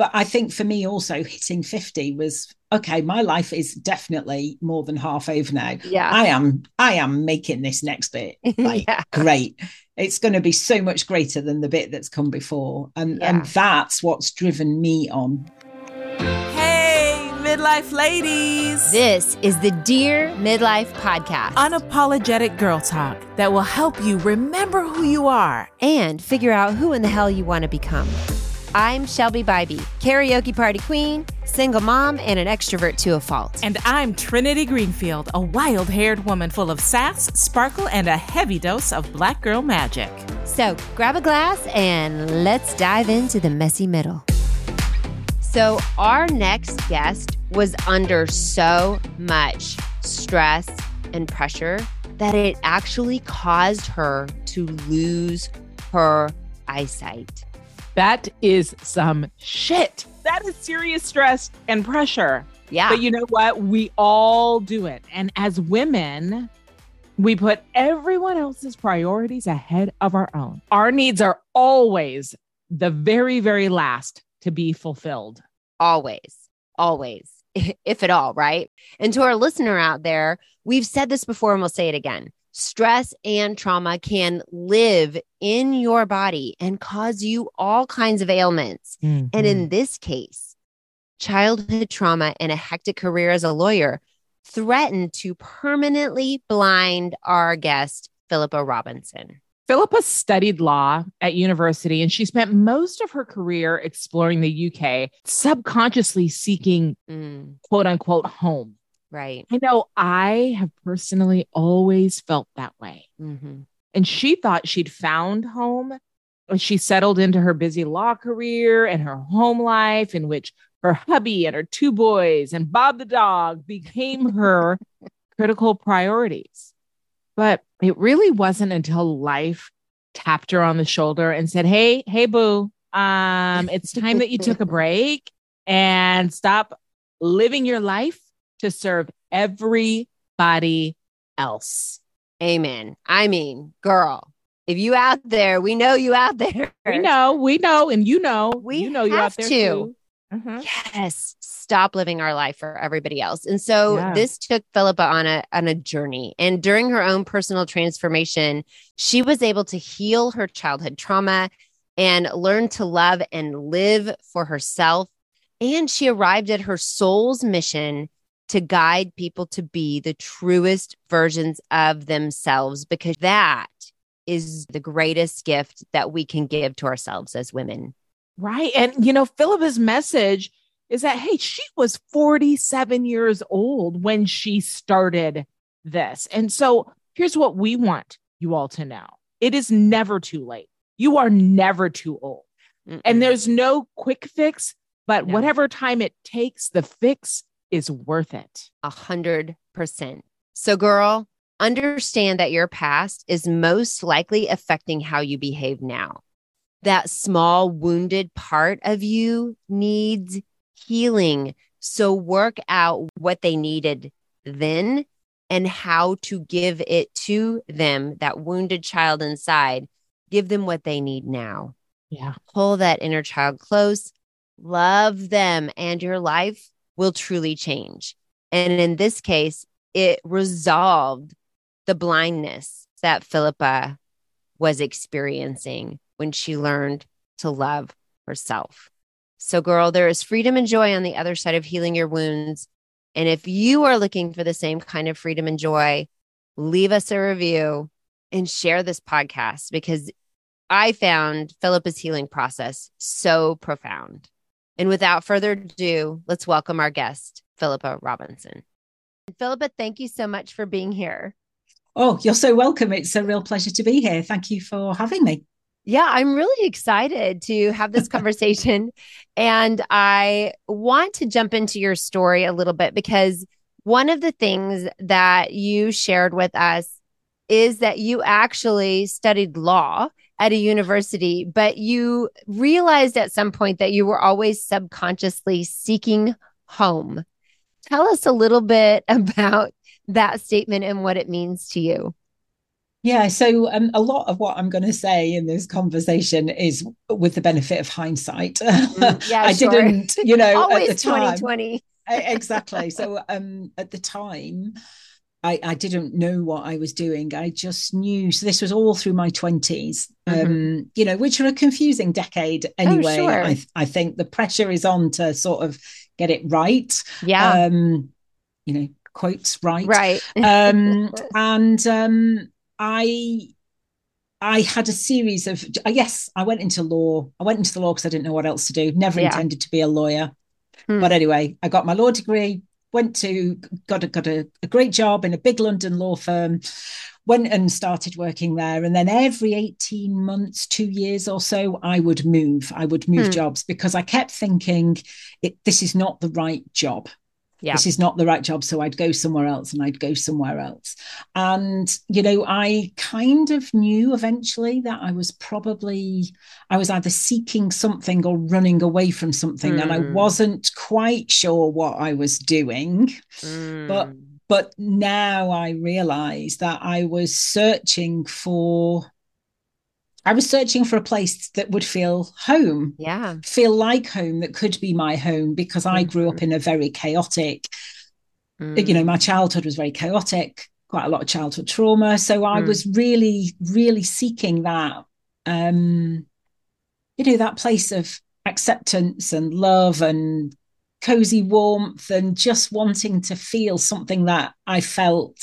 but I think for me also hitting 50 was okay, my life is definitely more than half over now. Yeah. I am I am making this next bit like Yeah. great. It's going to be so much greater than the bit that's come before. And Yeah. and that's what's driven me on. Hey, midlife ladies! This is the Dear Midlife Podcast. Unapologetic girl talk that will help you remember who you are. and figure out who in the hell you want to become. I'm Shelby Bybee, karaoke party queen, single mom, and an extrovert to a fault. And I'm Trinity Greenfield, a wild haired woman full of sass, sparkle, and a heavy dose of black girl magic. So grab a glass and let's dive into the messy middle. So, our next guest was under so much stress and pressure that it actually caused her to lose her eyesight. That is some shit. That is serious stress and pressure. Yeah. But you know what? We all do it. And as women, we put everyone else's priorities ahead of our own. Our needs are always the very, very last to be fulfilled. always, always, if at all, right? And to our listener out there, we've said this before and we'll say it again. Stress and trauma can live in your body and cause you all kinds of ailments. And in this case, childhood trauma and a hectic career as a lawyer threatened to permanently blind our guest, Philippa Robinson. Philippa studied law at university and she spent most of her career exploring the UK, subconsciously seeking Mm, quote unquote home. Right. I know I have personally always felt that way. hmm And she thought she'd found home. when She settled into her busy law career and her home life, in which her hubby and her two boys and Bob the dog became her critical priorities. But it really wasn't until life tapped her on the shoulder and said, Hey, hey, boo, um, it's time that you took a break and stop living your life to serve everybody else. Amen. I mean, girl, if you out there, we know you out there. We know, we know, and you know, We you know, you're have out there to. too. Mhm. Yes, stop living our life for everybody else. And so Yeah. this took Philippa on a on a journey. And during her own personal transformation, she was able to heal her childhood trauma and learn to love and live for herself. And she arrived at her soul's mission to guide people to be the truest versions of themselves because that is the greatest gift that we can give to ourselves as women. Right. And, you know, Philippa's message is that, hey, she was 47 years old when she started this. And so here's what we want you all to know it is never too late. You are never too old. Mm-mm. And there's no quick fix, but No. whatever time it takes, the fix is worth it. A hundred percent. So, girl, understand that your past is most likely affecting how you behave now. That small wounded part of you needs healing. So, work out what they needed then and how to give it to them, that wounded child inside. Give them what they need now. Yeah. Pull that inner child close, love them, and your life will truly change. And in this case, it resolved the blindness that Philippa was experiencing when she learned to love herself. So, girl, there is freedom and joy on the other side of healing your wounds. And if you are looking for the same kind of freedom and joy, leave us a review and share this podcast because I found Philippa's healing process so profound. And without further ado, let's welcome our guest, Philippa Robinson. Philippa, thank you so much for being here. Oh, you're so welcome. It's a real pleasure to be here. Thank you for having me. Yeah, I'm really excited to have this conversation. and I want to jump into your story a little bit because one of the things that you shared with us is that you actually studied law at a university, but you realized at some point that you were always subconsciously seeking home. Tell us a little bit about that statement and what it means to you. Yeah, so um, a lot of what I'm going to say in this conversation is with the benefit of hindsight. Mm, yeah, I sure. didn't, you know, Always at the time. 2020. exactly. So um, at the time, I, I didn't know what I was doing. I just knew. So this was all through my 20s, um, Mhm. you know, which are a confusing decade anyway. sure. I, I think the pressure is on to sort of get it right. Yeah. Um, you know, quotes right. right. Um, and um, I I had a series of I guess I went into law. I went into the law because I didn't know what else to do. Never Yeah. intended to be a lawyer. Hmm. But anyway, I got my law degree, went to got a got a, a great job in a big London law firm, went and started working there. And then every 18 months, two years or so, I would move. I would move Hmm. jobs because I kept thinking it, this is not the right job Yeah. this is not the right job. So I'd go somewhere else and I'd go somewhere else. And, you know, I kind of knew eventually that I was probably, I was either seeking something or running away from something. And I Mm. wasn't quite sure what I was doing. But Mm. but now I realize that I was searching for, I was searching for a place that would feel home yeah. feel like home that could be my home because I grew Mm-hmm. up in a very chaotic, you know, my childhood was very chaotic, quite a lot of childhood trauma. So I Mm. was really, really seeking that, um, you know, that place of acceptance and love and cozy warmth and just wanting to feel something that I felt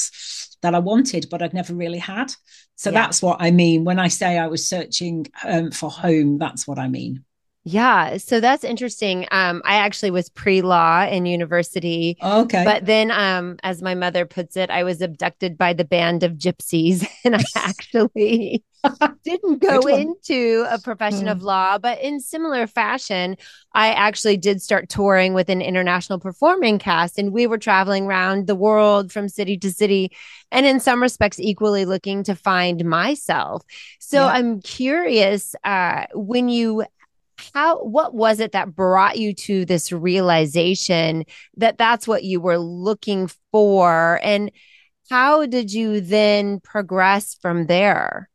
that I wanted, but I'd never really had. So Yeah. that's what I mean when I say I was searching um, for home. That's what I mean. Yeah. So that's interesting. Um, I actually was pre-law in university. Okay. But then, um, as my mother puts it, I was abducted by the band of gypsies, and I actually didn't go into a profession of law. But in similar fashion, I actually did start touring with an international performing cast, and we were traveling around the world from city to city, and in some respects, equally looking to find myself. So Yeah. I'm curious, uh, when you how what was it that brought you to this realization that that's what you were looking for and how did you then progress from there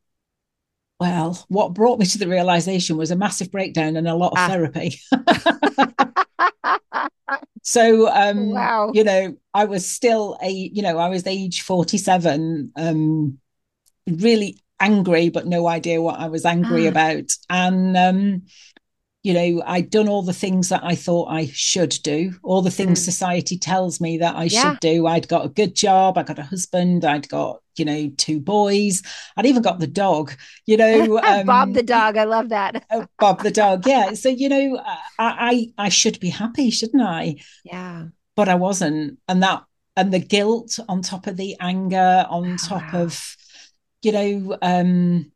Well, what brought me to the realization was a massive breakdown and a lot of Ah. therapy. so, um, Wow. you know, I was still a, you know, I was age 47, um, really angry, but no idea what I was angry Ah. about. And, um, you know, I'd done all the things that I thought I should do, all the things Mm. society tells me that I Yeah. should do. I'd got a good job, I got a husband, I'd got, you know, two boys, I'd even got the dog, you know. um, bob the dog i love that uh, Bob the dog, yeah. So you know, I, I I should be happy, shouldn't I? yeah But I wasn't, and that and the guilt on top of the anger, on top Wow. of, you know, um,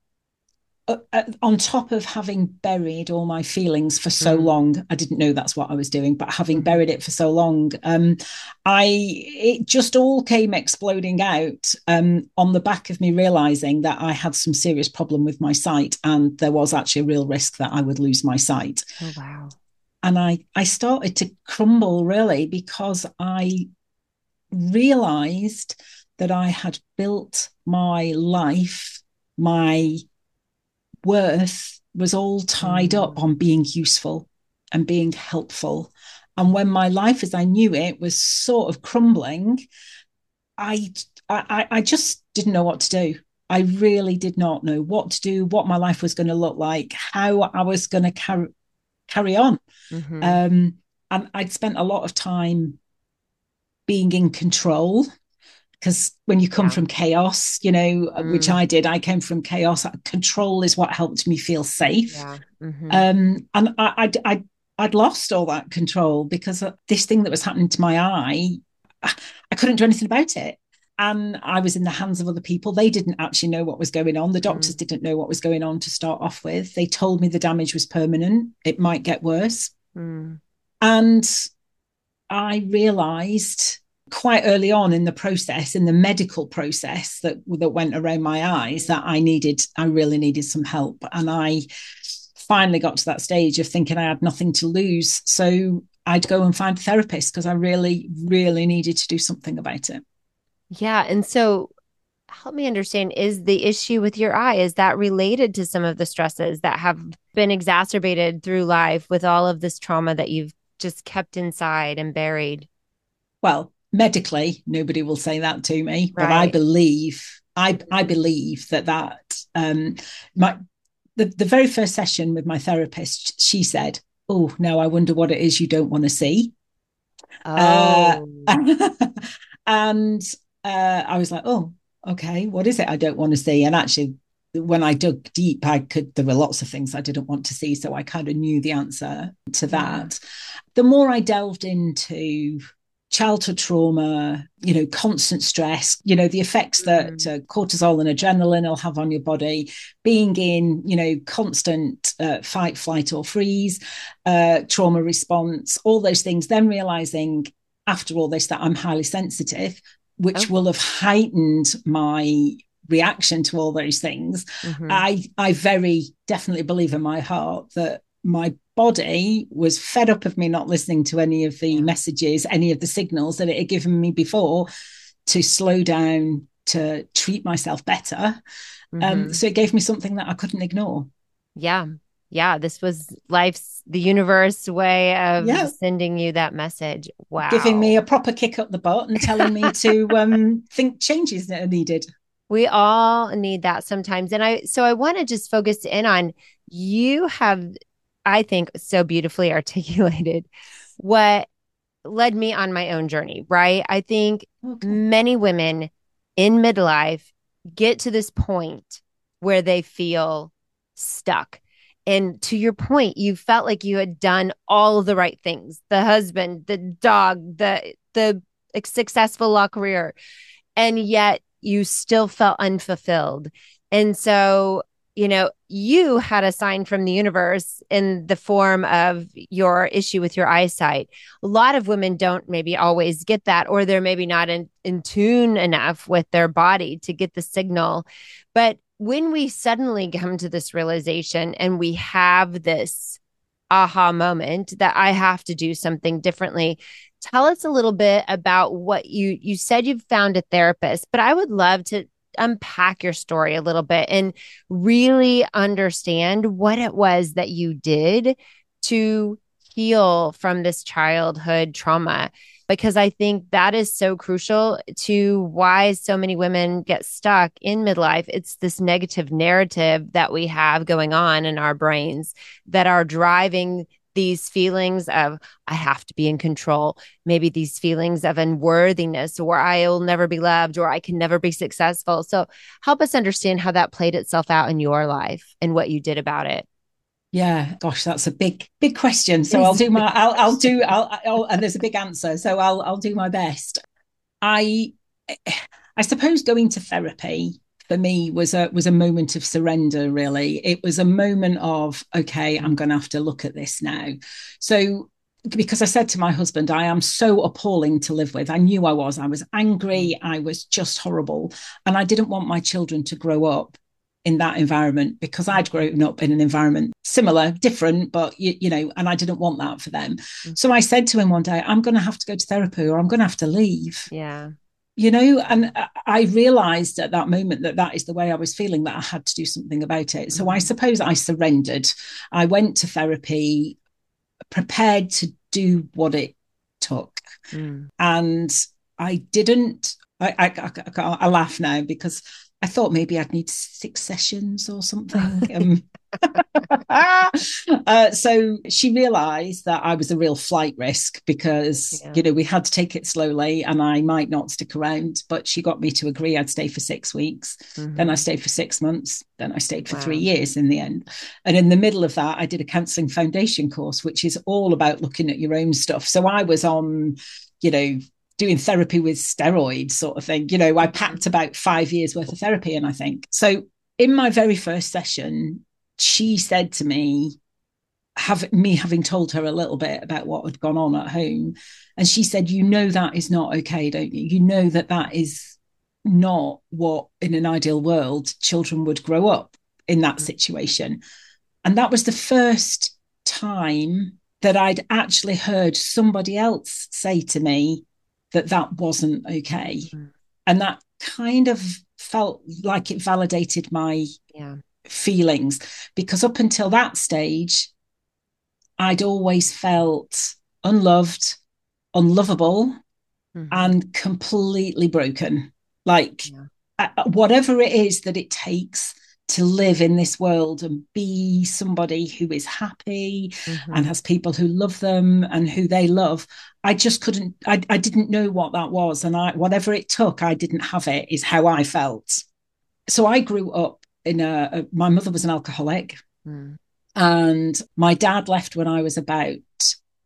uh, uh, on top of having buried all my feelings for so Mm. long, I didn't know that's what I was doing, but having Mhm. buried it for so long, um, I it just all came exploding out um, on the back of me realizing that I had some serious problem with my sight, and there was actually a real risk that I would lose my sight. oh wow And I I started to crumble really because I realized that I had built my life, my worth was all tied Mm. up on being useful and being helpful. And when my life as I knew it was sort of crumbling, I I, I just didn't know what to do. I really did not know what to do, what my life was going to look like, how I was going to carry carry on. Mhm. Um, and I'd spent a lot of time being in control because when you come Yeah. from chaos, you know, which Mm. I did, I came from chaos. Control is what helped me feel safe. yeah Mhm. Um, and I, I'd, I'd, I'd lost all that control because this thing that was happening to my eye, I couldn't do anything about it. And I was in the hands of other people. They didn't actually know what was going on. The doctors didn't know what was going on to start off with. They told me the damage was permanent, it might get worse. Mm. And I realized quite early on in the process, in the medical process that that went around my eyes, that I needed, I really needed some help. And I finally got to that stage of thinking I had nothing to lose. So I'd go and find a therapist because I really, really needed to do something about it. Yeah. And so help me understand is the issue with your eye is that related to some of the stresses that have been exacerbated through life with all of this trauma that you've just kept inside and buried well medically nobody will say that to me right. but i believe i i believe that that um my the, the very first session with my therapist she said oh no i wonder what it is you don't want to see oh. Uh, and uh, i was like oh okay, what is it I don't want to see? And actually, when I dug deep, I could, there were lots of things I didn't want to see. So I kind of knew the answer to that. The more I delved into childhood trauma, you know, constant stress, you know, the effects that mm. uh, cortisol and adrenaline will have on your body, being in, you know, constant uh, fight, flight, or freeze, uh, trauma response, all those things, then realizing after all this that I'm highly sensitive, which oh. will have heightened my reaction to all those things. Mm-hmm. I I very definitely believe in my heart that my body was fed up of me not listening to any of the messages, any of the signals that it had given me before to slow down, to treat myself better. Um, mm-hmm. Um, so it gave me something that I couldn't ignore. Yeah. Yeah. This was life's the universe way of yeah. sending you that message. Wow. Giving me a proper kick up the butt and telling me to um, think changes that are needed. We all need that sometimes. And I, so I want to just focus in on you have, I think, so beautifully articulated what led me on my own journey, right? I think okay. many women in midlife get to this point where they feel stuck and to your point, you felt like you had done all the right things the husband, the dog, the, the successful law career. And yet you still felt unfulfilled. And so, you know, you had a sign from the universe in the form of your issue with your eyesight. A lot of women don't maybe always get that, or they're maybe not in, in tune enough with their body to get the signal. But when we suddenly come to this realization and we have this aha moment that I have to do something differently, tell us a little bit about what you you said you've found a therapist, but I would love to unpack your story a little bit and really understand what it was that you did to heal from this childhood trauma because I think that is so crucial to why so many women get stuck in midlife. It's this negative narrative that we have going on in our brains that are driving these feelings of I have to be in control, maybe these feelings of unworthiness or I will never be loved or I can never be successful. So help us understand how that played itself out in your life and what you did about it. Yeah, gosh, that's a big, big question. So I'll do my, I'll, I'll do, I'll, I'll, and there's a big answer. So I'll, I'll do my best. I, I suppose going to therapy for me was a was a moment of surrender. Really, it was a moment of okay, I'm going to have to look at this now. So because I said to my husband, I am so appalling to live with. I knew I was. I was angry. I was just horrible. And I didn't want my children to grow up in that environment because I'd grown up in an environment similar, different, but you, you know, and I didn't want that for them. Mm-hmm. So I said to him one day, I'm going to have to go to therapy or I'm going to have to leave. Yeah. You know, and I realized at that moment that that is the way I was feeling, that I had to do something about it. So. I suppose I surrendered. I went to therapy prepared to do what it took. Mm. And I didn't, I, I, I, I laugh now because I thought maybe I'd need six sessions or something. Um, uh, so she realized that I was a real flight risk because, yeah. you know, we had to take it slowly and I might not stick around. But she got me to agree I'd stay for six weeks. Mm-hmm. Then I stayed for six months. Then I stayed for wow. three years in the end. And in the middle of that, I did a counseling foundation course, which is all about looking at your own stuff. So I was on, you know, doing therapy with steroids sort of thing. You know, I packed about five years worth of therapy and I think. So in my very first session, she said to me, have me having told her a little bit about what had gone on at home. And she said, you know, that is not okay, don't you? You know that that is not what in an ideal world children would grow up in that situation. And that was the first time that I'd actually heard somebody else say to me, that that wasn't okay. Mm. And that kind of felt like it validated my Yeah. Feelings because up until that stage, I'd always felt unloved, unlovable, Mhm. and completely broken. Like Yeah. uh, whatever it is that it takes to live in this world and be somebody who is happy Mhm. and has people who love them and who they love. I just couldn't, I, I didn't know what that was. And I, whatever it took, I didn't have it, is how I felt. So I grew up in a, a my mother was an alcoholic Mm. and my dad left when I was about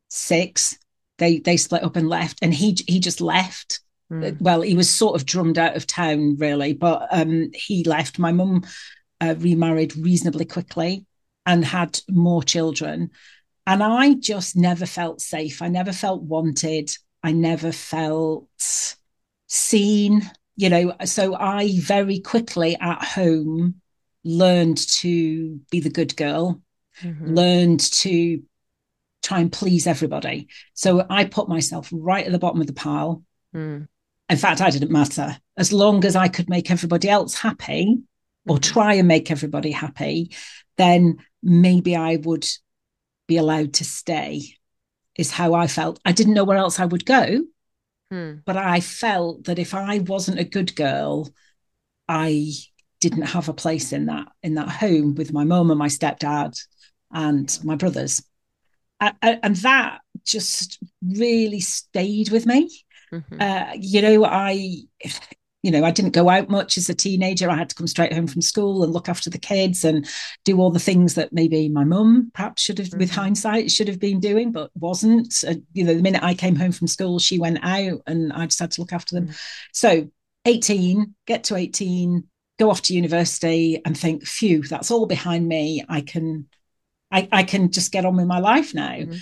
six. They they split up and left, and he he just left. Mm. Well, he was sort of drummed out of town, really, but um, he left. My mum uh, remarried reasonably quickly and had more children, and I just never felt safe. I never felt wanted. I never felt seen. You know, so I very quickly at home learned to be the good girl Mhm. learned to try and please everybody. So I put myself right at the bottom of the pile. Mm. In fact, I didn't matter. As long as I could make everybody else happy or Mhm. try and make everybody happy, then maybe I would be allowed to stay, is how I felt. I didn't know where else I would go, Mm. but I felt that if I wasn't a good girl, I didn't have a place in that in that home with my mum and my stepdad and my brothers. And that just really stayed with me. Mhm. Uh, you know, I, you know, I didn't go out much as a teenager. I had to come straight home from school and look after the kids and do all the things that maybe my mum perhaps should have, with Mhm. hindsight, should have been doing, but wasn't. Uh, you know, the minute I came home from school, she went out and I just had to look after them. Mhm. So 18, get to 18, go off to university and think, phew, that's all behind me. I can, I, I can just get on with my life now. Mhm.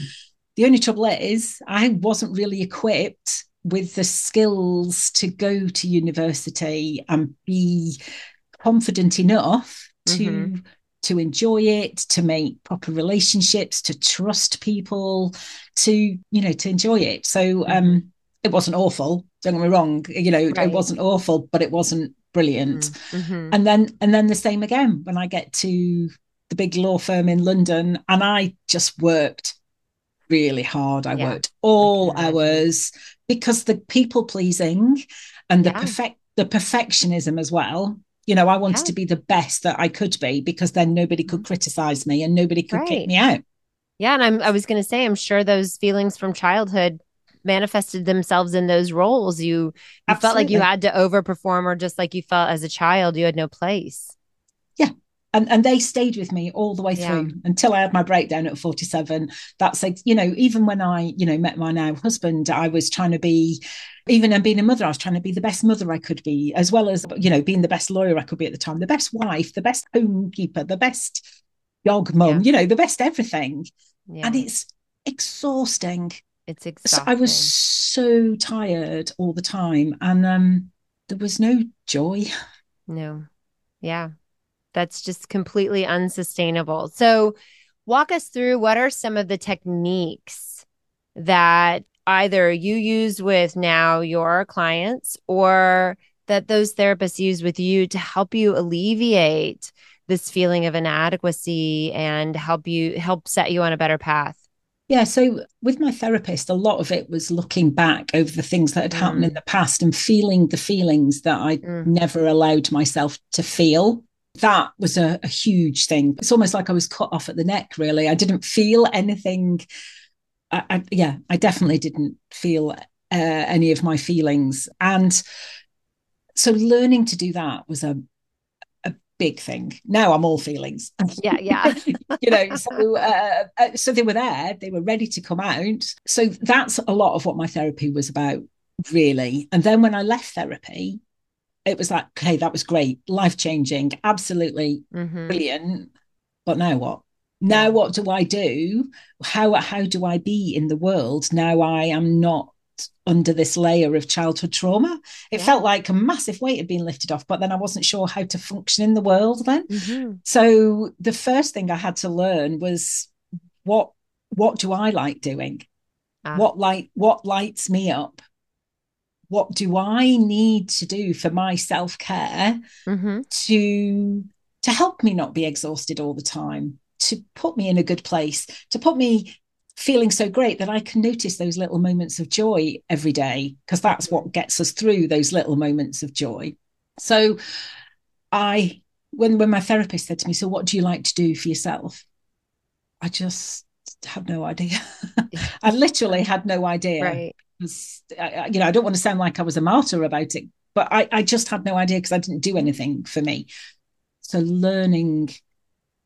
The only trouble is, I wasn't really equipped with the skills to go to university and be confident enough to Mhm. to enjoy it, to make proper relationships, to trust people, to you know, to enjoy it. So um it wasn't awful. Don't get me wrong. You know, Right. it wasn't awful, but it wasn't brilliant Mhm. and then and then the same again when i get to the big law firm in london and i just worked really hard i Yeah, worked all hours because the people pleasing and the Yeah. perfect the perfectionism as well you know i wanted Yeah. to be the best that i could be because then nobody could criticize me and nobody could Right. kick me out Yeah, and I'm I was going to say I'm sure those feelings from childhood manifested themselves in those roles. You you felt like you had to overperform or just like you felt as a child you had no place. Yeah, and and they stayed with me all the way Yeah. through until I had my breakdown at 47. That's like, you know, even when I, you know, met my now husband, I was trying to be, even and being a mother, I was trying to be the best mother I could be, as well as, you know, being the best lawyer I could be at the time, the best wife, the best homekeeper, the best dog mum, Yeah. you know, the best everything. Yeah. And it's exhausting. It's So. I was so tired all the time. And um there was no joy. No. Yeah. That's just completely unsustainable. So, walk us through what are some of the techniques that either you use with now your clients or that those therapists use with you to help you alleviate this feeling of inadequacy and help you help set you on a better path. Yeah, so with my therapist, a lot of it was looking back over the things that had happened in Mm. the past and feeling the feelings that I Mm. never allowed myself to feel. That was a, a huge thing. It's almost like I was cut off at the neck, really. I didn't feel anything. I, I, yeah, I definitely didn't feel uh, any of my feelings. And so learning to do that was a, a big thing. Now I'm all feelings. Yeah, yeah. you know so uh, uh, so they were there they were ready to come out so that's a lot of what my therapy was about really and then when i left therapy it was like okay that was great life changing absolutely Mhm. brilliant but now what now what do i do how how do i be in the world now i am not under this layer of childhood trauma it Yeah. felt like a massive weight had been lifted off but then i wasn't sure how to function in the world then Mhm. so the first thing I had to learn was what what do I like doing? Ah. What light what lights me up? what do I need to do for my self care Mhm. to to help me not be exhausted all the time, to put me in a good place, to put me feeling so great that I can notice those little moments of joy every day, because that's mm. what gets us through those little moments of joy. So I when when my therapist said to me, So what do you like to do for yourself? I just have no idea. I literally had no idea. Right. Was, I, you know, I don't want to sound like I was a martyr about it, but I, I just had no idea because I didn't do mm. anything for me. So learning,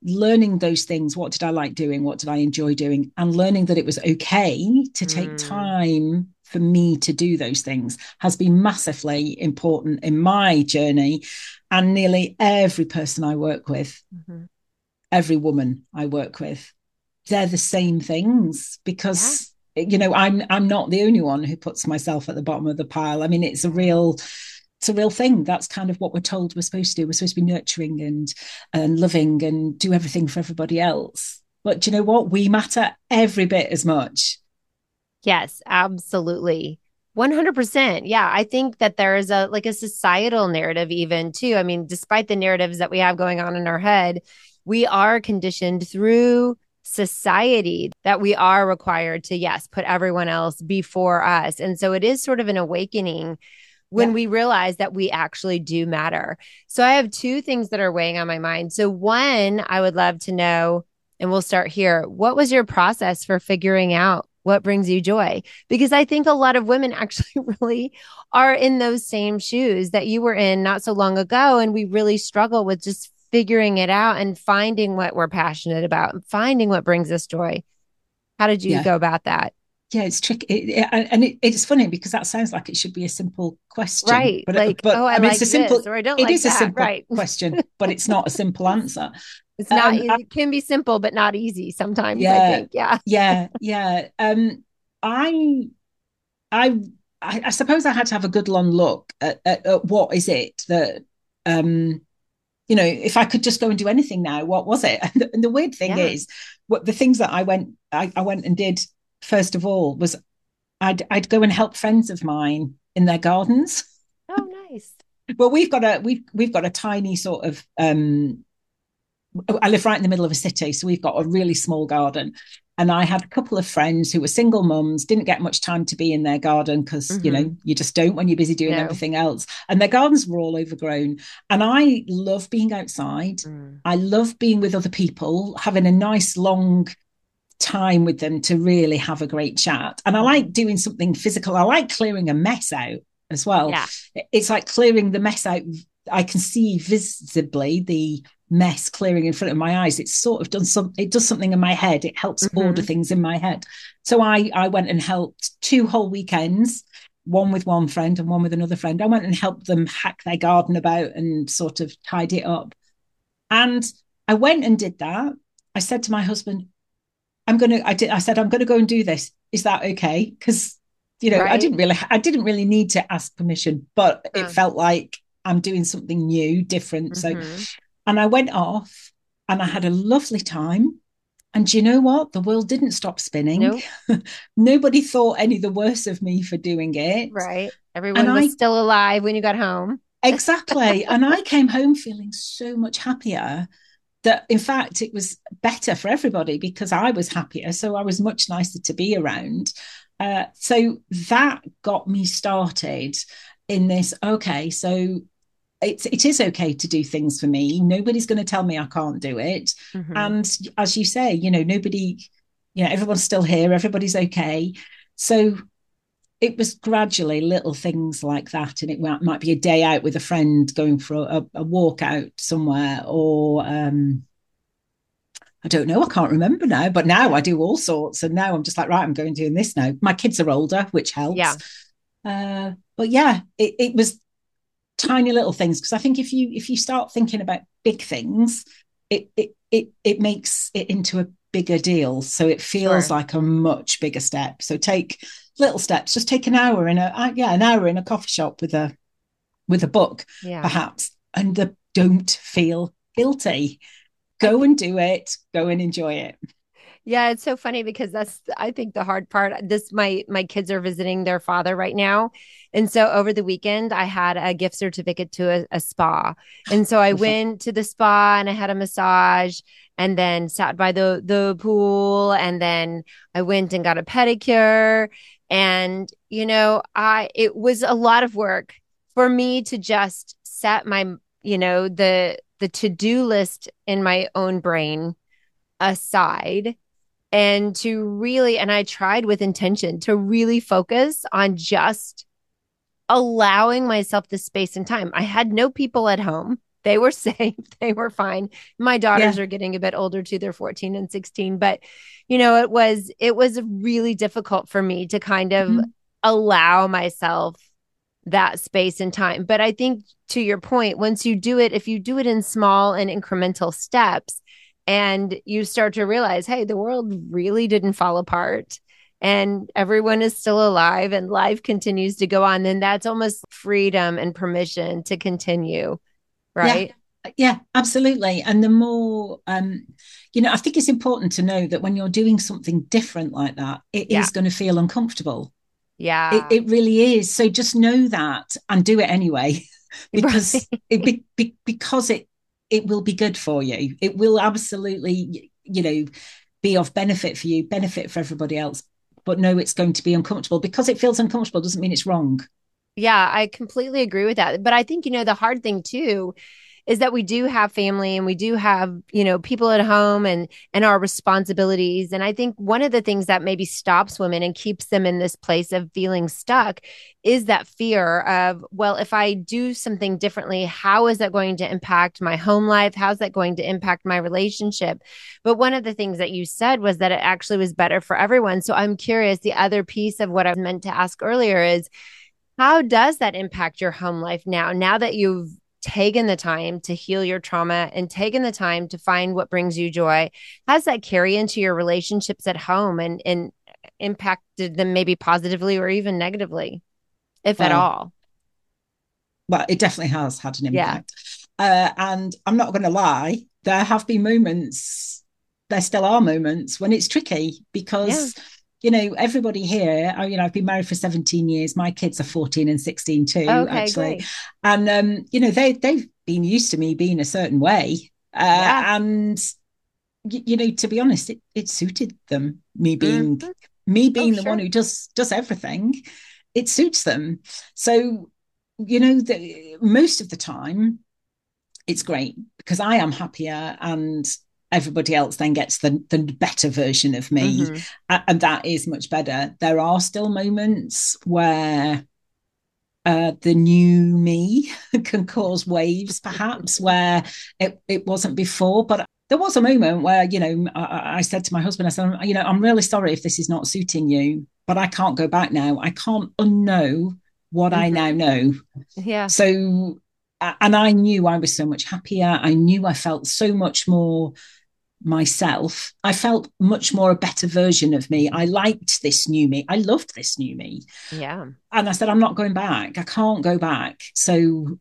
learning those things. What did I like doing? What did I enjoy doing? And learning that it was okay to take Mm. time for me to do those things has been massively important in my journey. And nearly every person I work with, Mhm. every woman I work with, they're the same things because you know I'm I'm not the only one who puts myself at the bottom of the pile. I mean, it's a real it's a real thing. That's kind of what we're told we're supposed to do. We're supposed to be nurturing and and loving and do everything for everybody else. But do you know what? We matter every bit as much. Yes, absolutely. 100%. Yeah, I think that there is a like a societal narrative even too. I mean, despite the narratives that we have going on in our head, we are conditioned through society that we are required to yes, put everyone else before us. And so it is sort of an awakening when Yeah. we realize that we actually do matter. So I have two things that are weighing on my mind. So one, I would love to know and we'll start here. What was your process for figuring out what brings you joy? Because I think a lot of women actually really are in those same shoes that you were in not so long ago. And we really struggle with just figuring it out and finding what we're passionate about and finding what brings us joy. How did you Yeah. go about that? Yeah, it's tricky, it, it- and it, it's funny because that sounds like it should be a simple question, Right. But, like, but oh, I, I mean, like it's a simple. this, or I don't It like is a that. simple right. question, but it's not a simple answer. It's not, Um, it can be simple, but not easy sometimes, I Yeah. think. Yeah. yeah yeah um i i i I suppose i had to have a good long look at, at, at what is it that um you know if i could just go and do anything now what was it and the, and the weird thing Yeah. is what the things that i went I, I went and did first of all was i'd i'd go and help friends of mine in their gardens Oh, nice. well we've got a we've we've got a tiny sort of um I live right in the middle of a city, so we've got a really small garden. And I had a couple of friends who were single mums, didn't get much time to be in their garden because you know you just don't when you're busy doing No. everything else. And their gardens were all overgrown. And I love being outside. Mm. I love being with other people, having a nice long time with them to really have a great chat. And I Mm-hmm. like doing something physical. I like clearing a mess out as well. Yeah. It's like clearing the mess out. I can see visibly the mess clearing in front of my eyes. It's sort of done some it does something in my head. It helps Mhm. order things in my head. So I I went and helped two whole weekends one with one friend and one with another friend. I went and helped them hack their garden about and sort of tidy it up. And I went and did that. I said to my husband, I'm gonna I did I said, I'm gonna go and do this. Is that okay? Because you know, I didn't really I didn't really need to ask permission, but Uh. it felt like I'm doing something new, different. So Mhm. and I went off and I had a lovely time. And do you know what? The world didn't stop spinning. Nope. Nobody thought any the worse of me for doing it. Right. Everyone And was I- still alive when you got home. Exactly. and I came home feeling so much happier that, in fact, it was better for everybody because I was happier. So I was much nicer to be around. Uh, so that got me started in this. Okay, so it's it is okay to do things for me. Nobody's going to tell me I can't do it. Mhm. And as you say, you know, nobody, you know, everyone's still here, everybody's okay. So it was gradually little things like that. And it might, be a day out with a friend going for a, a walk out somewhere, or um, I don't know, I can't remember now, but now I do all sorts. And now I'm just like, right, I'm going doing this now. My kids are older, which helps. Yeah. Uh, but yeah, it, it was tiny little things because I think if you if you start thinking about big things, it it it it makes it into a bigger deal. So it feels Sure. like a much bigger step. So take little steps. Just take an hour in a uh, yeah an hour in a coffee shop with a with a book Yeah. perhaps, and the, don't feel guilty. Go and do it. Go and enjoy it. Yeah, it's so funny because that's I think the hard part. This my my kids are visiting their father right now. And so over the weekend I had a gift certificate to a, a spa. And so I went to the spa and I had a massage and then sat by the the pool and then I went and got a pedicure and you know, I it was a lot of work for me to just set my you know the the to-do list in my own brain aside and to really and I tried with intention to really focus on just allowing myself the space and time. I had no people at home. They were safe. They were fine. My daughters yeah. are getting a bit older too. They're 14 and 16, but you know, it was it was really difficult for me to kind of mm-hmm. allow myself that space and time. But I think to your point, once you do it, if you do it in small and incremental steps, and you start to realize, hey, the world really didn't fall apart and everyone is still alive and life continues to go on, then that's almost freedom and permission to continue. Right. Yeah, yeah absolutely. And the more, um, you know, I think it's important to know that when you're doing something different like that, it yeah. is going to feel uncomfortable. Yeah. It, it, really is. So just know that and do it anyway. because right. it be, be, because it it will be good for you. It will absolutely, you know, be of benefit for you, benefit for everybody else. But no, it's going to be uncomfortable because it feels uncomfortable doesn't mean it's wrong. Yeah, I completely agree with that. But I think, you know, the hard thing too is that we do have family and we do have you know people at home and and our responsibilities and i think one of the things that maybe stops women and keeps them in this place of feeling stuck is that fear of well if i do something differently how is that going to impact my home life how's that going to impact my relationship but one of the things that you said was that it actually was better for everyone so i'm curious the other piece of what i meant to ask earlier is how does that impact your home life now now that you've taken the time to heal your trauma and taken the time to find what brings you joy? How does that carry into your relationships at home and and impacted them maybe positively or even negatively if well, at all? Well it definitely has had an impact. Yeah. uh, and i'm not going to lie there have been moments there still are moments when it's tricky because yeah you know, everybody here, I, you know, I've been married for 17 years. My kids are 14 and 16 too, okay, actually. Great. And, um, you know, they, they've been used to me being a certain way. Uh, yeah. And, you, you, know, to be honest, it, it suited them, me being, mm-hmm. me being oh, the sure. one who does, does everything. It suits them. So, you know, the, most of the time, it's great because I am happier and everybody else then gets the, the better version of me mm-hmm. and that is much better there are still moments where uh, the new me can cause waves perhaps where it, it wasn't before but there was a moment where you know I, I said to my husband i said you know i'm really sorry if this is not suiting you but i can't go back now i can't unknow what mm-hmm. i now know yeah so and I knew I was so much happier. I knew I felt so much more myself, I felt much more a better version of me. I liked this new me. I loved this new me. Yeah. And I said, I'm not going back. I can't go back. So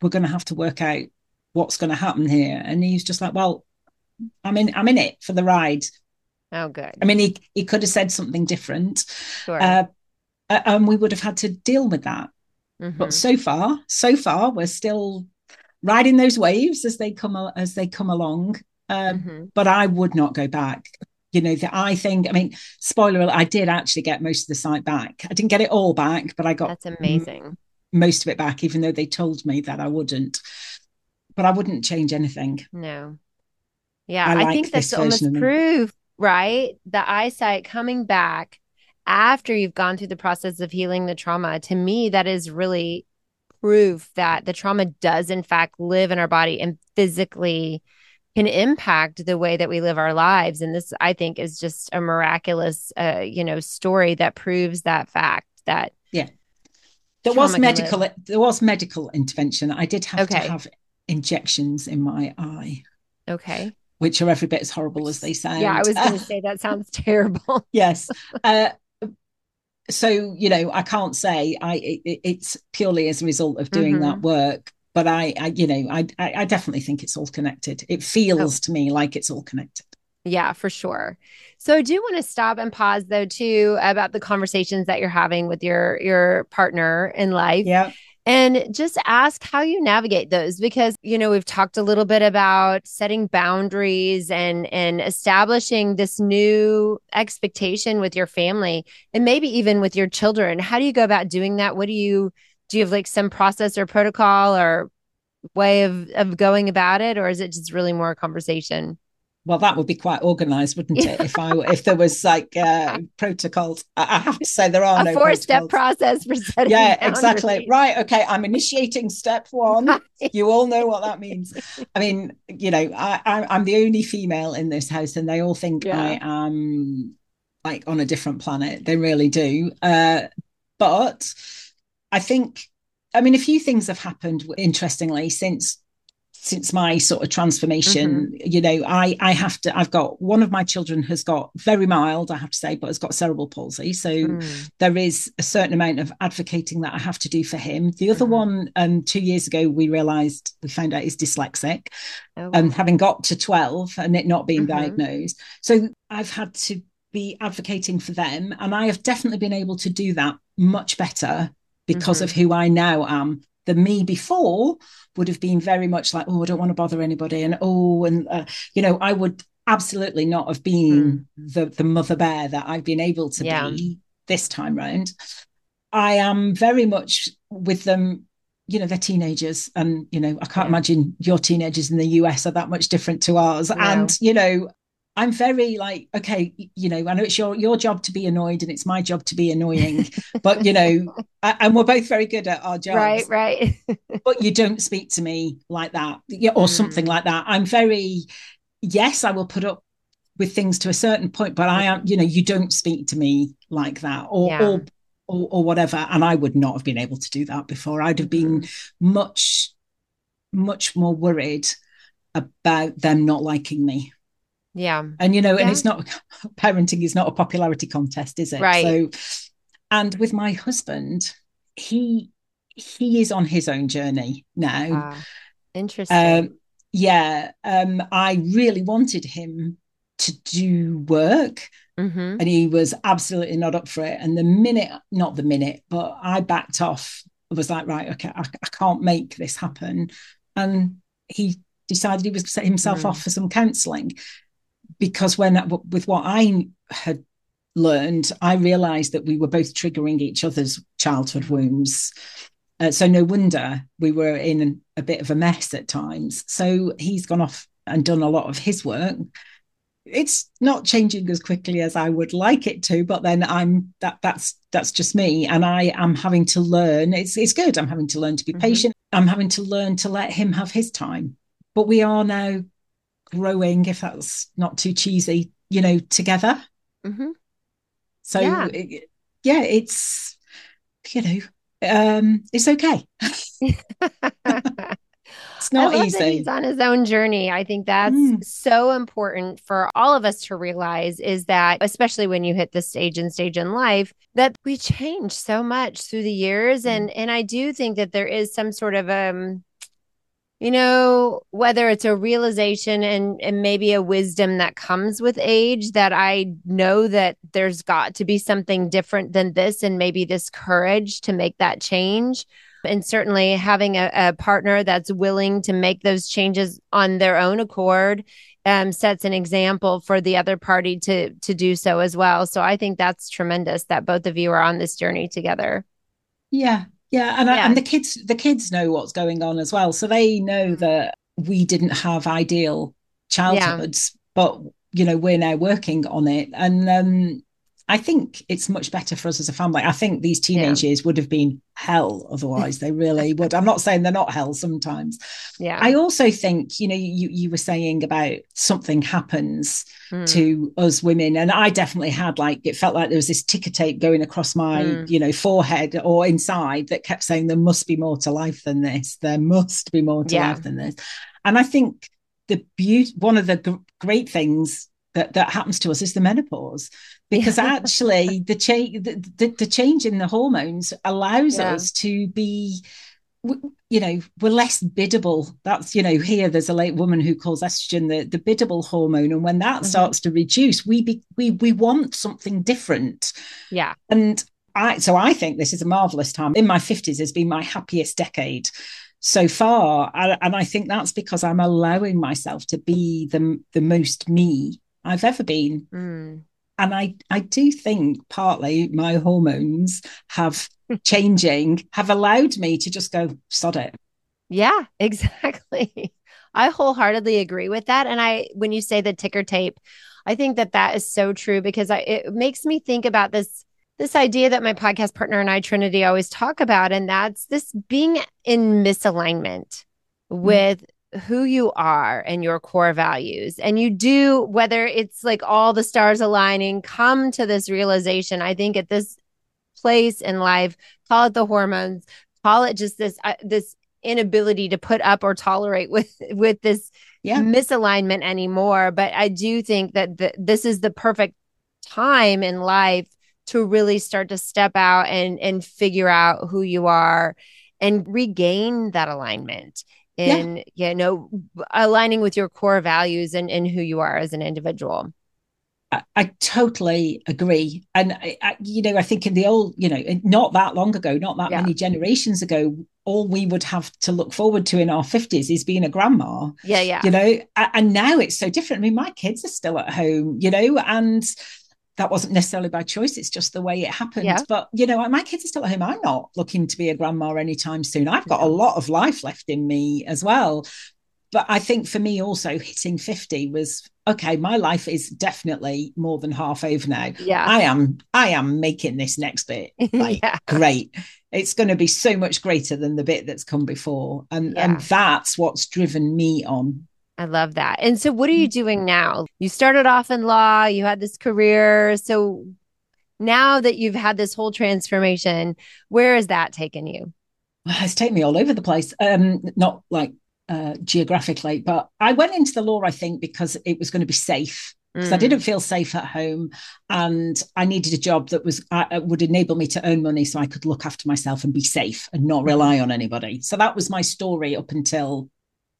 we're going to have to work out what's going to happen here. And he's just like, well, I'm in, I'm in it for the ride. Oh, good. I mean, he, he could have said something different. Sure. Uh, and we would have had to deal with that. Mm-hmm. But so far, so far, we're still riding those waves as they come as they come along um, mm-hmm. But I would not go back. You know, the I think, I mean, spoiler alert, I did actually get most of the sight back. I didn't get it all back, but I got that's amazing. M- most of it back, even though they told me that I wouldn't. But I wouldn't change anything. No. Yeah, I, like I think that's almost proof, right? The eyesight coming back after you've gone through the process of healing the trauma. To me, that is really proof that the trauma does, in fact, live in our body and physically can impact the way that we live our lives. And this i think is just a miraculous uh, you know story that proves that fact that yeah. There was medical there was medical intervention i did have okay. to have injections in my eye. Okay. Which are every bit as horrible as they sound. Yeah i was going to say that sounds terrible. Yes. Uh, so you know i can't say i it, it's purely as a result of doing mm-hmm. that work but I, I you know, I, I definitely think it's all connected. It feels oh. to me like it's all connected. Yeah, for sure. So I do want to stop and pause though too about the conversations that you're having with your your partner in life. Yeah. And just ask how you navigate those because you know we've talked a little bit about setting boundaries and and establishing this new expectation with your family and maybe even with your children. How do you go about doing that? What do you do you have like some process or protocol or way of of going about it or is it just really more a conversation? well, that would be quite organised, wouldn't it? If I if there was like uh, protocols, I have to say there are a no four protocols. step process for setting. Yeah, exactly. Right. Okay. I'm initiating step one. you all know what that means. I mean, you know, I, I am the only female in this house, and they all think Yeah. I am like on a different planet. They really do. Uh, but I think, I mean, a few things have happened interestingly since since my sort of transformation you know i i have to i've got one of my children has got very mild i have to say but has got cerebral palsy so Mm. there is a certain amount of advocating that i have to do for him the other Mhm. one um two years ago we realized we found out he's dyslexic Oh, and having got to 12 and it not being Mhm. diagnosed so i've had to be advocating for them and i have definitely been able to do that much better because Mhm. of who i now am the me before would have been very much like oh i don't want to bother anybody and oh and uh, you know i would absolutely not have been the the mother bear that i've been able to Yeah. be this time round i am very much with them you know they're teenagers and you know i can't Yeah. imagine your teenagers in the us are that much different to ours No. and you know i'm very like okay you know i know it's your your job to be annoyed and it's my job to be annoying but you know I, and we're both very good at our jobs right, right. but you don't speak to me like that yeah, or something Mm. like that i'm very yes i will put up with things to a certain point but i am you know you don't speak to me like that or Yeah. or, or or whatever and i would not have been able to do that before i'd have been Mm-hmm. much much more worried about them not liking me yeah. and you know and it's not parenting is not a popularity contest is it Right. so and with my husband he he is on his own journey now Ah, interesting. um, yeah, um, I really wanted him to do work, hmm and he was absolutely not up for it. And the minute, not the minute, but I backed off. I was like, right, okay, I, I can't make this happen. And he decided he was set himself Mm. off for some counselling because when that, with what I had learned, I realised that we were both triggering each other's childhood wounds. Uh, so no wonder we were in a bit of a mess at times. So he's gone off and done a lot of his work. It's not changing as quickly as I would like it to, but then I'm that that's that's just me, and I am having to learn. It's it's good. I'm having to learn to be Mhm. patient. I'm having to learn to let him have his time. But we are now growing, if that's not too cheesy, you know, together. hmm So Yeah. it- yeah, it's you know, um, it's okay. It's not easy. he's on his own journey. I think that's Mm. so important for all of us to realize is that, especially when you hit this stage and stage in life, that we change so much through the years. Mm. And and I do think that there is some sort of um, you know, whether it's a realization and and maybe a wisdom that comes with age that I know that there's got to be something different than this and maybe this courage to make that change and certainly having a, a partner that's willing to make those changes on their own accord um, sets an example for the other party to to do so as well. So I think that's tremendous that both of you are on this journey together. Yeah, yeah, and I, Yeah. and the kids the kids know what's going on as well, so they know that we didn't have ideal childhoods, but you know we're now working on it, and um, I think it's much better for us as a family. I think these teenage years would have been hell otherwise. They really would. I'm not saying they're not hell sometimes. Yeah. I also think you know you you were saying about something happens Mm. to us women and i definitely had like it felt like there was this ticker tape going across my Mm. you know forehead or inside that kept saying there must be more to life than this there must be more to Yeah. life than this and i think the beauty one of the gr- great things that that happens to us is the menopause because actually the change the, the, the change in the hormones allows Yeah. us to be you know we're less biddable. That's you know here there's a late woman who calls estrogen the, the biddable hormone. And when that mm-hmm. starts to reduce we be, we we want something different. Yeah. And i so i think this is a marvelous time. In my 50s has been my happiest decade so far. And i think that's because i'm allowing myself to be the the most me i've ever been. Mm. And i i do think partly my hormones have changing have allowed me to just go sod it. Yeah, exactly. I wholeheartedly agree with that. And I, when you say the ticker tape, I think that that is so true because I, it makes me think about this this idea that my podcast partner and I, Trinity, always talk about, and that's this being in misalignment mm-hmm. with who you are and your core values. And you do, whether it's like all the stars aligning, come to this realization. I think at this place in life call it the hormones call it just this uh, this inability to put up or tolerate with with this yeah. misalignment anymore but i do think that the, this is the perfect time in life to really start to step out and and figure out who you are and regain that alignment in yeah. you know aligning with your core values and, and who you are as an individual I, I totally agree. And, I, I, you know, I think in the old, you know, not that long ago, not that yeah. many generations ago, all we would have to look forward to in our 50s is being a grandma. Yeah, yeah. You know, and now it's so different. I mean, my kids are still at home, you know, and that wasn't necessarily by choice. It's just the way it happened. Yeah. But, you know, my kids are still at home. I'm not looking to be a grandma anytime soon. I've got a lot of life left in me as well but I think for me also hitting 50 was okay, my life is definitely more than half over now. Yeah. I am I am making this next bit like yeah. great. It's going to be so much greater than the bit that's come before. And yeah. and that's what's driven me on. I love that. And so what are you doing now? You started off in law, you had this career. So now that you've had this whole transformation, where has that taken you? It's taken me all over the place. Um, not like uh, geographically. But I went into the law, I think, because it was going to be safe. Because mm. I didn't feel safe at home, and I needed a job that was uh, would enable me to earn money, so I could look after myself and be safe and not rely on anybody. So that was my story up until,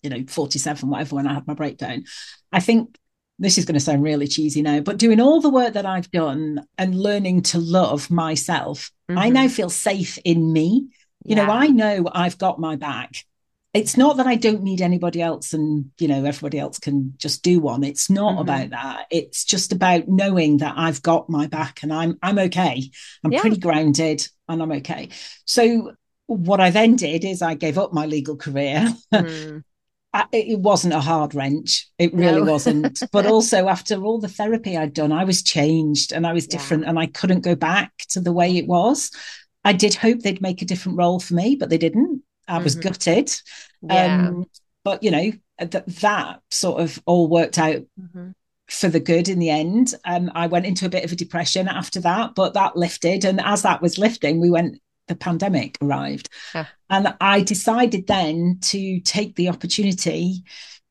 you know, forty seven, whatever, when I had my breakdown. I think this is going to sound really cheesy now, but doing all the work that I've done and learning to love myself, mm-hmm. I now feel safe in me. You yeah. know, I know I've got my back it's not that I don't need anybody else and you know everybody else can just do one. It's not mm-hmm. about that. It's just about knowing that I've got my back and I'm I'm okay. I'm yeah. pretty grounded and I'm okay. So what I then did is I gave up my legal career. Mm. It wasn't a hard wrench. It really no. wasn't. But also after all the therapy I'd done, I was changed and I was different yeah. and I couldn't go back to the way it was. I did hope they'd make a different role for me, but they didn't. I was mm-hmm. gutted. Yeah. Um, but you know that that sort of all worked out mm-hmm. for the good in the end. Um, I went into a bit of a depression after that, but that lifted, and as that was lifting, we went. The pandemic arrived, yeah. and I decided then to take the opportunity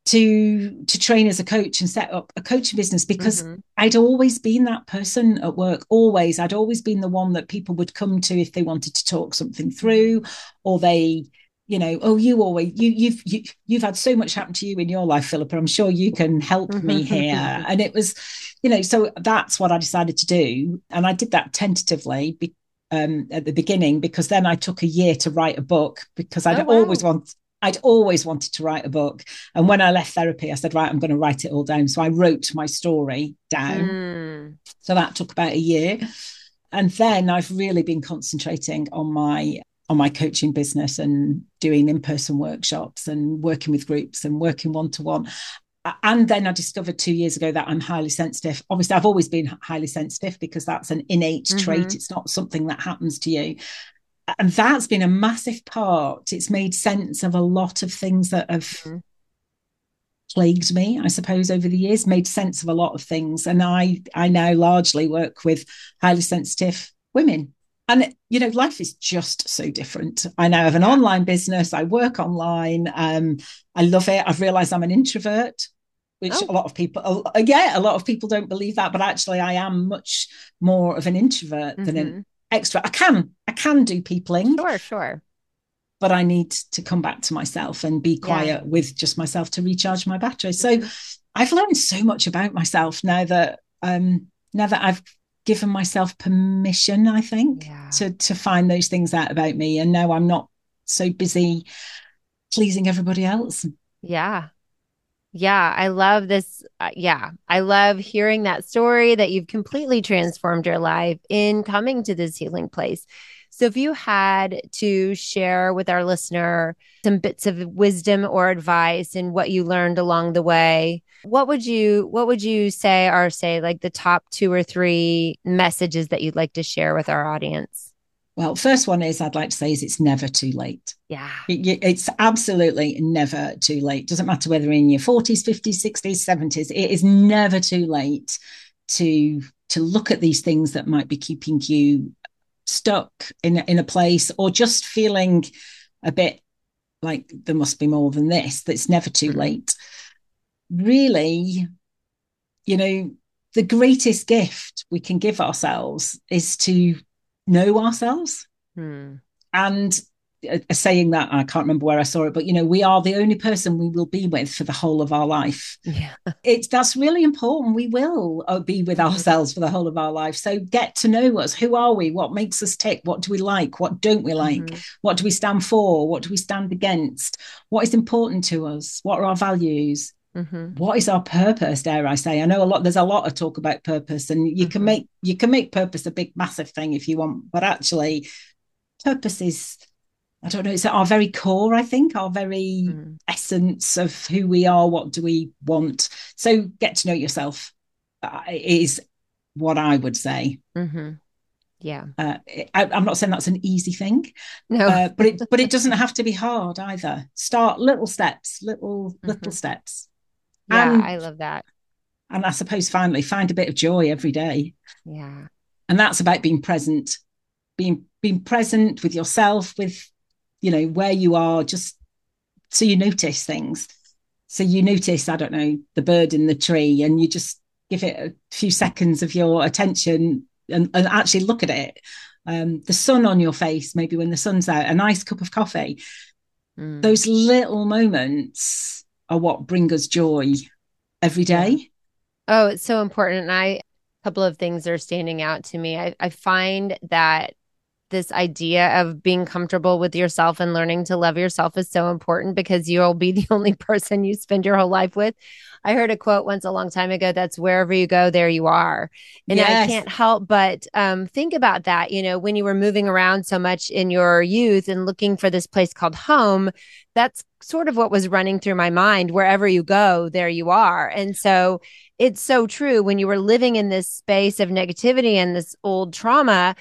to to train as a coach and set up a coaching business because mm-hmm. I'd always been that person at work always I'd always been the one that people would come to if they wanted to talk something through or they you know oh you always you you've you, have you have had so much happen to you in your life philippa i'm sure you can help me mm-hmm. here and it was you know so that's what i decided to do and i did that tentatively be, um, at the beginning because then i took a year to write a book because i'd oh, wow. always want I'd always wanted to write a book. And when I left therapy, I said, right, I'm going to write it all down. So I wrote my story down. Mm. So that took about a year. And then I've really been concentrating on my on my coaching business and doing in-person workshops and working with groups and working one-to-one and then I discovered two years ago that I'm highly sensitive. Obviously, I've always been highly sensitive because that's an innate mm-hmm. trait. It's not something that happens to you. And that's been a massive part. It's made sense of a lot of things that have mm-hmm. plagued me, I suppose, over the years, made sense of a lot of things. And I I now largely work with highly sensitive women and you know life is just so different i now have an online business i work online um, i love it i've realized i'm an introvert which oh. a lot of people yeah a lot of people don't believe that but actually i am much more of an introvert mm-hmm. than an mm-hmm. extra i can i can do peopling sure sure but I need to come back to myself and be quiet yeah. with just myself to recharge my battery. So mm-hmm. I've learned so much about myself now that um now that I've given myself permission, I think, yeah. to to find those things out about me. And now I'm not so busy pleasing everybody else. Yeah. Yeah, I love this. Uh, yeah, I love hearing that story that you've completely transformed your life in coming to this healing place. So, if you had to share with our listener some bits of wisdom or advice and what you learned along the way, what would you what would you say are say like the top two or three messages that you'd like to share with our audience? Well, first one is I'd like to say is it's never too late. Yeah. It, it's absolutely never too late. Doesn't matter whether in your 40s, 50s, 60s, 70s. It is never too late to to look at these things that might be keeping you stuck in in a place or just feeling a bit like there must be more than this. That's never too mm-hmm. late. Really, you know, the greatest gift we can give ourselves is to know ourselves. Hmm. And a, saying that I can't remember where I saw it, but you know, we are the only person we will be with for the whole of our life. Yeah. It's that's really important. We will uh, be with mm-hmm. ourselves for the whole of our life. So get to know us. Who are we? What makes us tick? What do we like? What don't we like? Mm-hmm. What do we stand for? What do we stand against? What is important to us? What are our values? Mm-hmm. What is our purpose? Dare I say? I know a lot. There's a lot of talk about purpose, and you mm-hmm. can make you can make purpose a big, massive thing if you want. But actually, purpose is, I don't know. It's at our very core. I think our very mm. essence of who we are. What do we want? So get to know yourself uh, is what I would say. Mm-hmm. Yeah, uh, I, am not saying that's an easy thing, no, uh, but it but it doesn't have to be hard either. Start little steps, little mm-hmm. little steps. Yeah, and, I love that. And I suppose finally find a bit of joy every day. Yeah. And that's about being present, being being present with yourself, with you know where you are, just so you notice things. So you notice, I don't know, the bird in the tree, and you just give it a few seconds of your attention and, and actually look at it. Um, the sun on your face, maybe when the sun's out, a nice cup of coffee. Mm. Those little moments are what bring us joy every day. Oh, it's so important. And I, a couple of things are standing out to me. I, I find that this idea of being comfortable with yourself and learning to love yourself is so important because you'll be the only person you spend your whole life with. I heard a quote once a long time ago that's wherever you go, there you are. And yes. I can't help but um, think about that. You know, when you were moving around so much in your youth and looking for this place called home, that's sort of what was running through my mind. Wherever you go, there you are. And so it's so true. When you were living in this space of negativity and this old trauma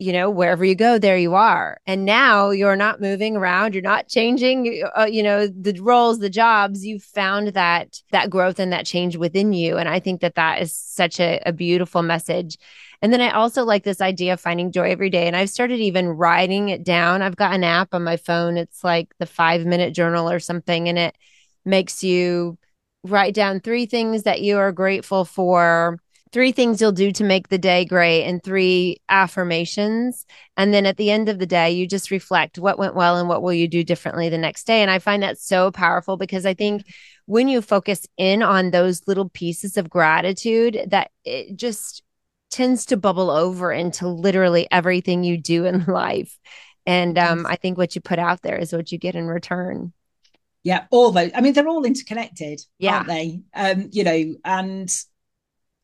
you know wherever you go there you are. And now you're not moving around. You're not changing uh, you know the roles the jobs. You've found that that growth and that change within you. And i think that that is such a, a beautiful message and then i also like this idea of finding joy every day and i've started even writing it down. I've got an app on my phone. It's like the five minute journal or something and it makes you write down three things that you are grateful for three things you'll do to make the day great and three affirmations. And then at the end of the day you just reflect what went well and what will you do differently the next day. And i find that so powerful because i think when you focus in on those little pieces of gratitude that it just tends to bubble over into literally everything you do in life and um, i think what you put out there is what you get in return yeah all those i mean they're all interconnected yeah. aren't they um you know and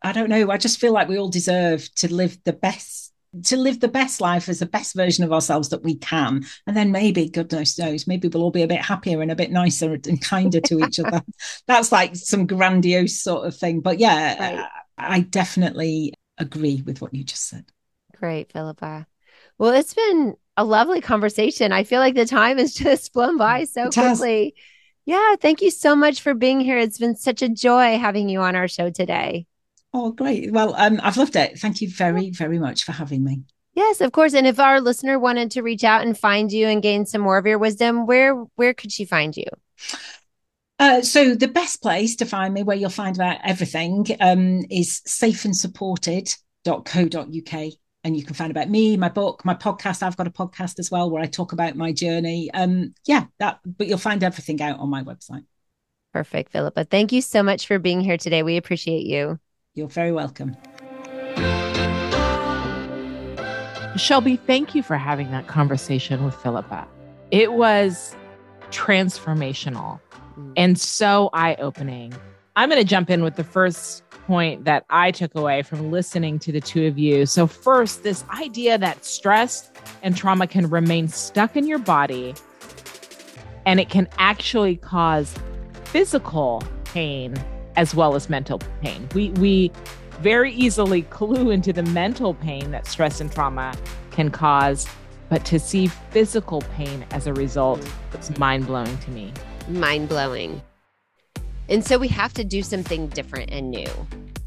I don't know. I just feel like we all deserve to live the best to live the best life as the best version of ourselves that we can. And then maybe, goodness knows, maybe we'll all be a bit happier and a bit nicer and kinder to each other. That's like some grandiose sort of thing. But yeah, right. I, I definitely agree with what you just said. Great, Philippa. Well, it's been a lovely conversation. I feel like the time has just flown by so quickly. Yeah, thank you so much for being here. It's been such a joy having you on our show today. Oh, great. Well, um, I've loved it. Thank you very, very much for having me. Yes, of course. And if our listener wanted to reach out and find you and gain some more of your wisdom, where where could she find you? Uh, so the best place to find me, where you'll find about everything, um, is safeandsupported.co.uk. and you can find about me, my book, my podcast. I've got a podcast as well where I talk about my journey. Um, yeah, that. But you'll find everything out on my website. Perfect, Philippa. Thank you so much for being here today. We appreciate you. You're very welcome. Shelby, thank you for having that conversation with Philippa. It was transformational mm. and so eye opening. I'm going to jump in with the first point that I took away from listening to the two of you. So, first, this idea that stress and trauma can remain stuck in your body and it can actually cause physical pain as well as mental pain. We, we very easily clue into the mental pain that stress and trauma can cause, but to see physical pain as a result, it's mind blowing to me. Mind blowing. And so we have to do something different and new.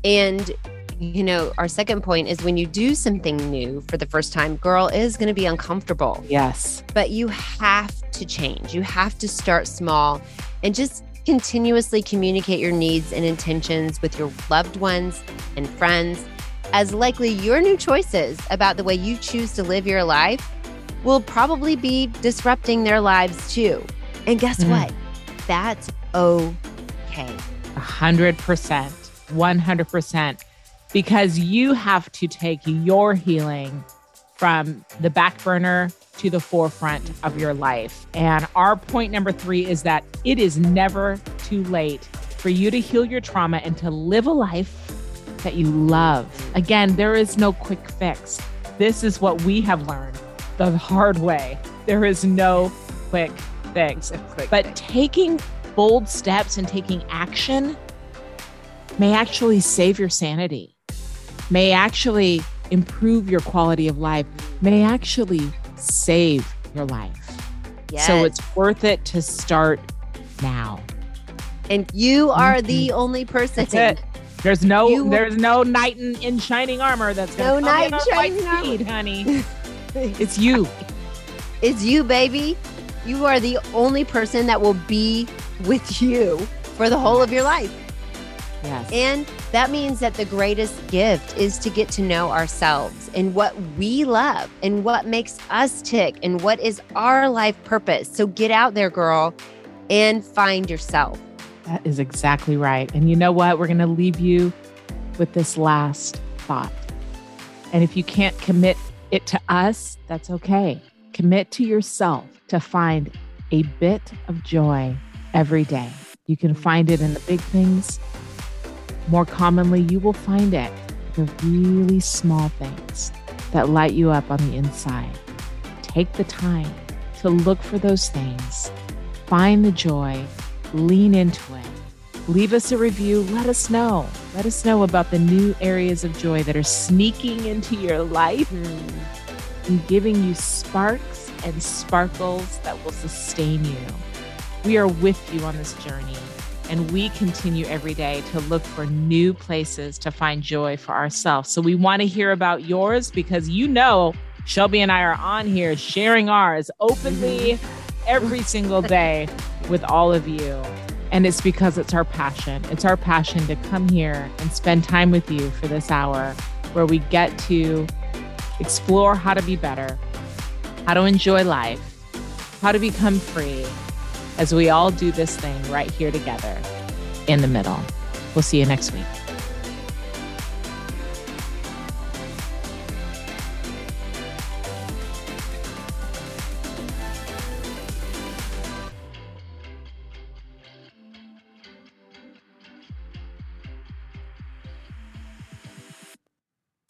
And you know, our second point is when you do something new for the first time, girl is going to be uncomfortable. Yes. But you have to change. You have to start small and just continuously communicate your needs and intentions with your loved ones and friends, as likely your new choices about the way you choose to live your life will probably be disrupting their lives too. And guess mm. what? That's okay. A hundred percent, 100%, because you have to take your healing from the back burner to the forefront of your life. And our point number three is that it is never too late for you to heal your trauma and to live a life that you love. Again, there is no quick fix. This is what we have learned the hard way. There is no quick Quick but fix. taking bold steps and taking action may actually save your sanity, may actually improve your quality of life, may actually save your life. Yes. So it's worth it to start now. And you are mm-hmm. the only person. That's it. There's no you, there's no knight in, in shining armor that's gonna no knight in shining speed, honey. it's you. It's you, baby. You are the only person that will be with you for the whole of your life. Yes. And that means that the greatest gift is to get to know ourselves and what we love and what makes us tick and what is our life purpose. So get out there, girl, and find yourself. That is exactly right. And you know what? We're going to leave you with this last thought. And if you can't commit it to us, that's okay. Commit to yourself to find a bit of joy every day. You can find it in the big things more commonly, you will find it the really small things that light you up on the inside. Take the time to look for those things, find the joy, lean into it. Leave us a review. Let us know. Let us know about the new areas of joy that are sneaking into your life hmm. And giving you sparks and sparkles that will sustain you. We are with you on this journey. And we continue every day to look for new places to find joy for ourselves. So we want to hear about yours because you know Shelby and I are on here sharing ours openly every single day with all of you. And it's because it's our passion. It's our passion to come here and spend time with you for this hour where we get to explore how to be better, how to enjoy life, how to become free as we all do this thing right here together in the middle. We'll see you next week.